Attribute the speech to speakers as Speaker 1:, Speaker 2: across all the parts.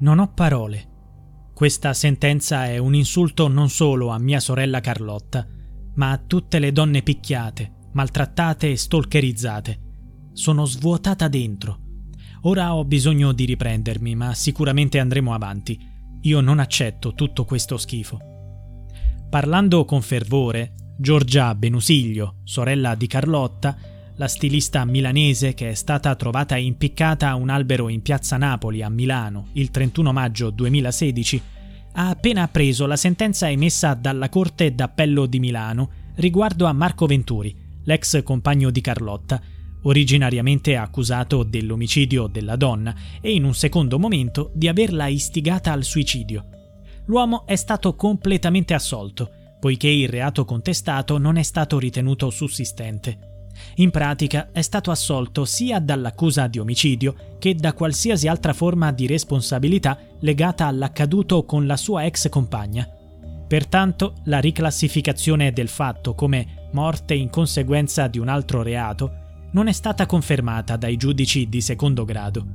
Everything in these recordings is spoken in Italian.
Speaker 1: Non ho parole. Questa sentenza è un insulto non solo a mia sorella Carlotta, ma a tutte le donne picchiate, maltrattate e stalkerizzate. Sono svuotata dentro. Ora ho bisogno di riprendermi, ma sicuramente andremo avanti. Io non accetto tutto questo schifo. Parlando con fervore, Giorgia Benusiglio, sorella di Carlotta, la stilista milanese che è stata trovata impiccata a un albero in piazza Napoli a Milano il 31 maggio 2016, ha appena appreso la sentenza emessa dalla Corte d'Appello di Milano riguardo a Marco Venturi, l'ex compagno di Carlotta, originariamente accusato dell'omicidio della donna e in un secondo momento di averla istigata al suicidio. L'uomo è stato completamente assolto, poiché il reato contestato non è stato ritenuto sussistente. In pratica è stato assolto sia dall'accusa di omicidio che da qualsiasi altra forma di responsabilità legata all'accaduto con la sua ex compagna. Pertanto la riclassificazione del fatto come morte in conseguenza di un altro reato non è stata confermata dai giudici di secondo grado.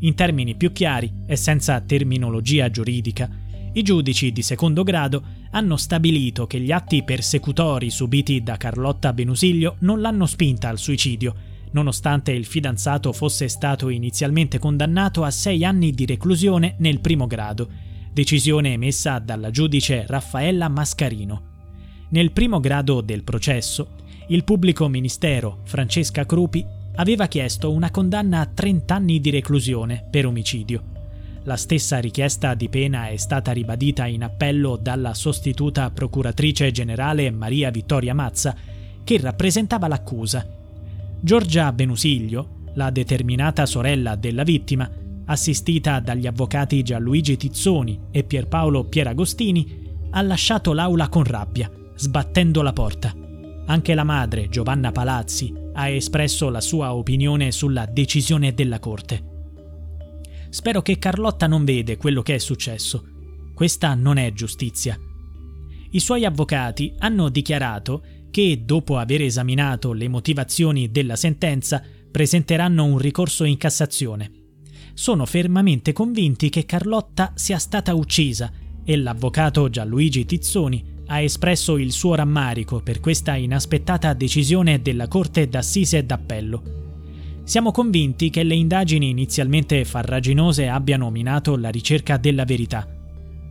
Speaker 1: In termini più chiari e senza terminologia giuridica, i giudici di secondo grado hanno stabilito che gli atti persecutori subiti da Carlotta Benusiglio non l'hanno spinta al suicidio, nonostante il fidanzato fosse stato inizialmente condannato a sei anni di reclusione nel primo grado, decisione emessa dalla giudice Raffaella Mascarino. Nel primo grado del processo, il pubblico ministero Francesca Crupi aveva chiesto una condanna a 30 anni di reclusione per omicidio. La stessa richiesta di pena è stata ribadita in appello dalla sostituta procuratrice generale Maria Vittoria Mazza, che rappresentava l'accusa. Giorgia Benusiglio, la determinata sorella della vittima, assistita dagli avvocati Gianluigi Tizzoni e Pierpaolo Pieragostini, ha lasciato l'aula con rabbia, sbattendo la porta. Anche la madre, Giovanna Palazzi, ha espresso la sua opinione sulla decisione della Corte. Spero che Carlotta non vede quello che è successo. Questa non è giustizia. I suoi avvocati hanno dichiarato che, dopo aver esaminato le motivazioni della sentenza, presenteranno un ricorso in Cassazione. Sono fermamente convinti che Carlotta sia stata uccisa e l'avvocato Gianluigi Tizzoni ha espresso il suo rammarico per questa inaspettata decisione della Corte d'Assise d'Appello. Siamo convinti che le indagini inizialmente farraginose abbiano minato la ricerca della verità.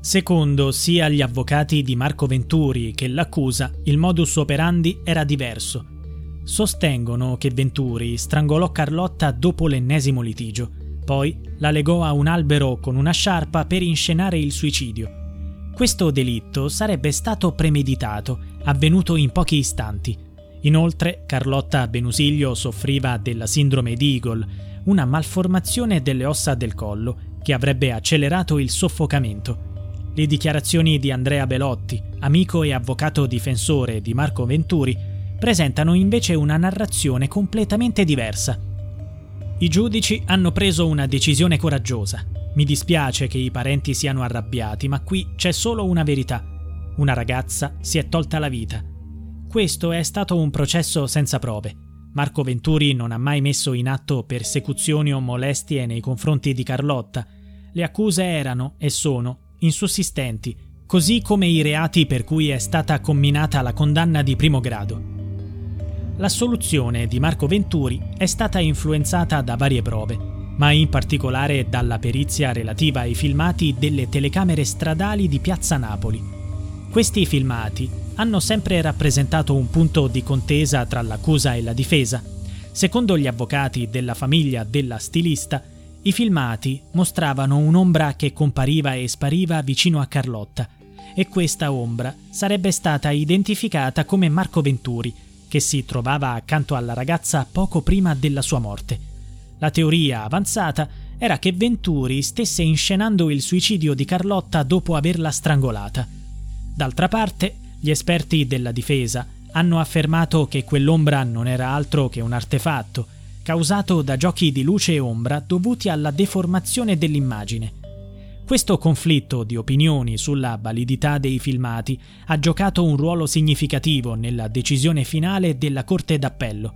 Speaker 1: Secondo sia gli avvocati di Marco Venturi che l'accusa, il modus operandi era diverso. Sostengono che Venturi strangolò Carlotta dopo l'ennesimo litigio, poi la legò a un albero con una sciarpa per inscenare il suicidio. Questo delitto sarebbe stato premeditato, avvenuto in pochi istanti. Inoltre, Carlotta Benusiglio soffriva della sindrome di Eagle, una malformazione delle ossa del collo che avrebbe accelerato il soffocamento. Le dichiarazioni di Andrea Belotti, amico e avvocato difensore di Marco Venturi, presentano invece una narrazione completamente diversa. I giudici hanno preso una decisione coraggiosa. Mi dispiace che i parenti siano arrabbiati, ma qui c'è solo una verità. Una ragazza si è tolta la vita questo è stato un processo senza prove. Marco Venturi non ha mai messo in atto persecuzioni o molestie nei confronti di Carlotta. Le accuse erano e sono insussistenti, così come i reati per cui è stata comminata la condanna di primo grado. L'assoluzione di Marco Venturi è stata influenzata da varie prove, ma in particolare dalla perizia relativa ai filmati delle telecamere stradali di Piazza Napoli. Questi filmati hanno sempre rappresentato un punto di contesa tra l'accusa e la difesa. Secondo gli avvocati della famiglia della stilista, i filmati mostravano un'ombra che compariva e spariva vicino a Carlotta e questa ombra sarebbe stata identificata come Marco Venturi, che si trovava accanto alla ragazza poco prima della sua morte. La teoria avanzata era che Venturi stesse inscenando il suicidio di Carlotta dopo averla strangolata. D'altra parte, gli esperti della difesa hanno affermato che quell'ombra non era altro che un artefatto, causato da giochi di luce e ombra dovuti alla deformazione dell'immagine. Questo conflitto di opinioni sulla validità dei filmati ha giocato un ruolo significativo nella decisione finale della Corte d'Appello.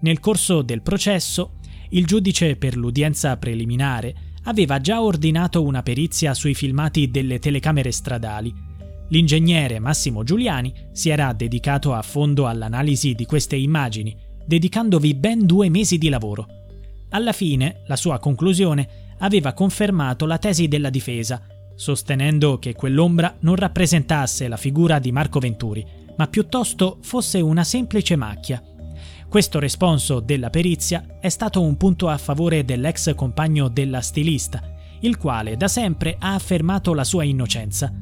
Speaker 1: Nel corso del processo, il giudice per l'udienza preliminare aveva già ordinato una perizia sui filmati delle telecamere stradali. L'ingegnere Massimo Giuliani si era dedicato a fondo all'analisi di queste immagini, dedicandovi ben due mesi di lavoro. Alla fine, la sua conclusione aveva confermato la tesi della difesa, sostenendo che quell'ombra non rappresentasse la figura di Marco Venturi, ma piuttosto fosse una semplice macchia. Questo responso della perizia è stato un punto a favore dell'ex compagno della stilista, il quale da sempre ha affermato la sua innocenza.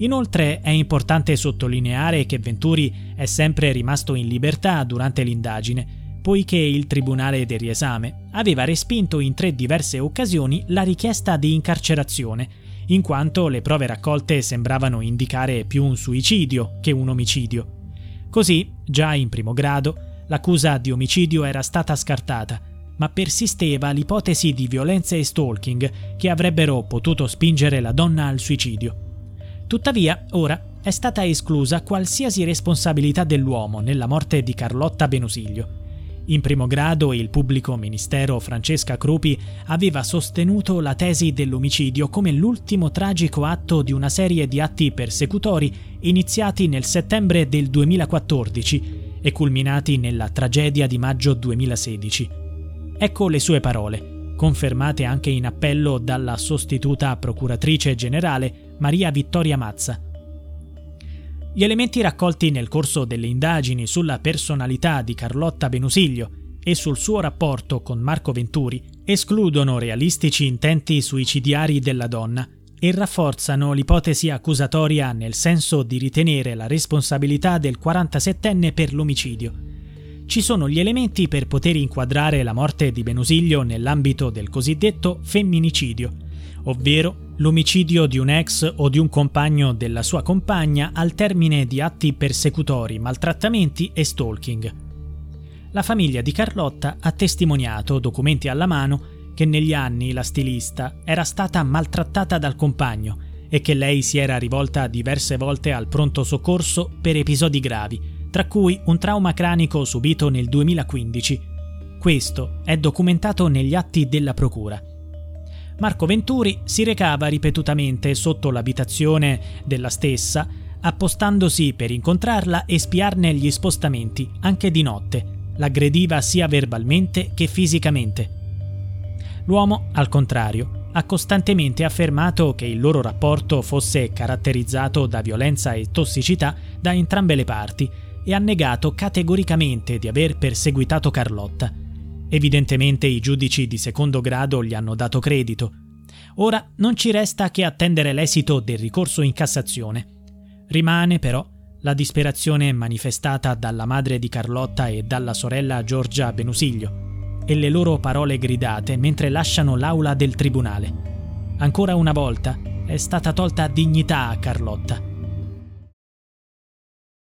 Speaker 1: Inoltre è importante sottolineare che Venturi è sempre rimasto in libertà durante l'indagine, poiché il Tribunale del riesame aveva respinto in tre diverse occasioni la richiesta di incarcerazione, in quanto le prove raccolte sembravano indicare più un suicidio che un omicidio. Così, già in primo grado, l'accusa di omicidio era stata scartata, ma persisteva l'ipotesi di violenza e stalking che avrebbero potuto spingere la donna al suicidio. Tuttavia, ora è stata esclusa qualsiasi responsabilità dell'uomo nella morte di Carlotta Benusiglio in primo grado il pubblico ministero Francesca Crupi aveva sostenuto la tesi dell'omicidio come l'ultimo tragico atto di una serie di atti persecutori iniziati nel settembre del 2014 e culminati nella tragedia di maggio 2016. Ecco le sue parole, confermate anche in appello dalla sostituta procuratrice generale Maria Vittoria Mazza. Gli elementi raccolti nel corso delle indagini sulla personalità di Carlotta Benusiglio e sul suo rapporto con Marco Venturi escludono realistici intenti suicidiari della donna e rafforzano l'ipotesi accusatoria nel senso di ritenere la responsabilità del 47enne per l'omicidio. Ci sono gli elementi per poter inquadrare la morte di Benusiglio nell'ambito del cosiddetto femminicidio, ovvero l'omicidio di un ex o di un compagno della sua compagna al termine di atti persecutori, maltrattamenti e stalking. La famiglia di Carlotta ha testimoniato, documenti alla mano, che negli anni la stilista era stata maltrattata dal compagno e che lei si era rivolta diverse volte al pronto soccorso per episodi gravi, tra cui un trauma cranico subito nel 2015. Questo è documentato negli atti della procura. Marco Venturi si recava ripetutamente sotto l'abitazione della stessa, appostandosi per incontrarla e spiarne gli spostamenti, anche di notte. L'aggrediva sia verbalmente che fisicamente. L'uomo, al contrario, ha costantemente affermato che il loro rapporto fosse caratterizzato da violenza e tossicità da entrambe le parti e ha negato categoricamente di aver perseguitato Carlotta. Evidentemente i giudici di secondo grado gli hanno dato credito. Ora non ci resta che attendere l'esito del ricorso in Cassazione. Rimane però la disperazione manifestata dalla madre di Carlotta e dalla sorella Giorgia Benusiglio e le loro parole gridate mentre lasciano l'aula del tribunale. Ancora una volta è stata tolta dignità a Carlotta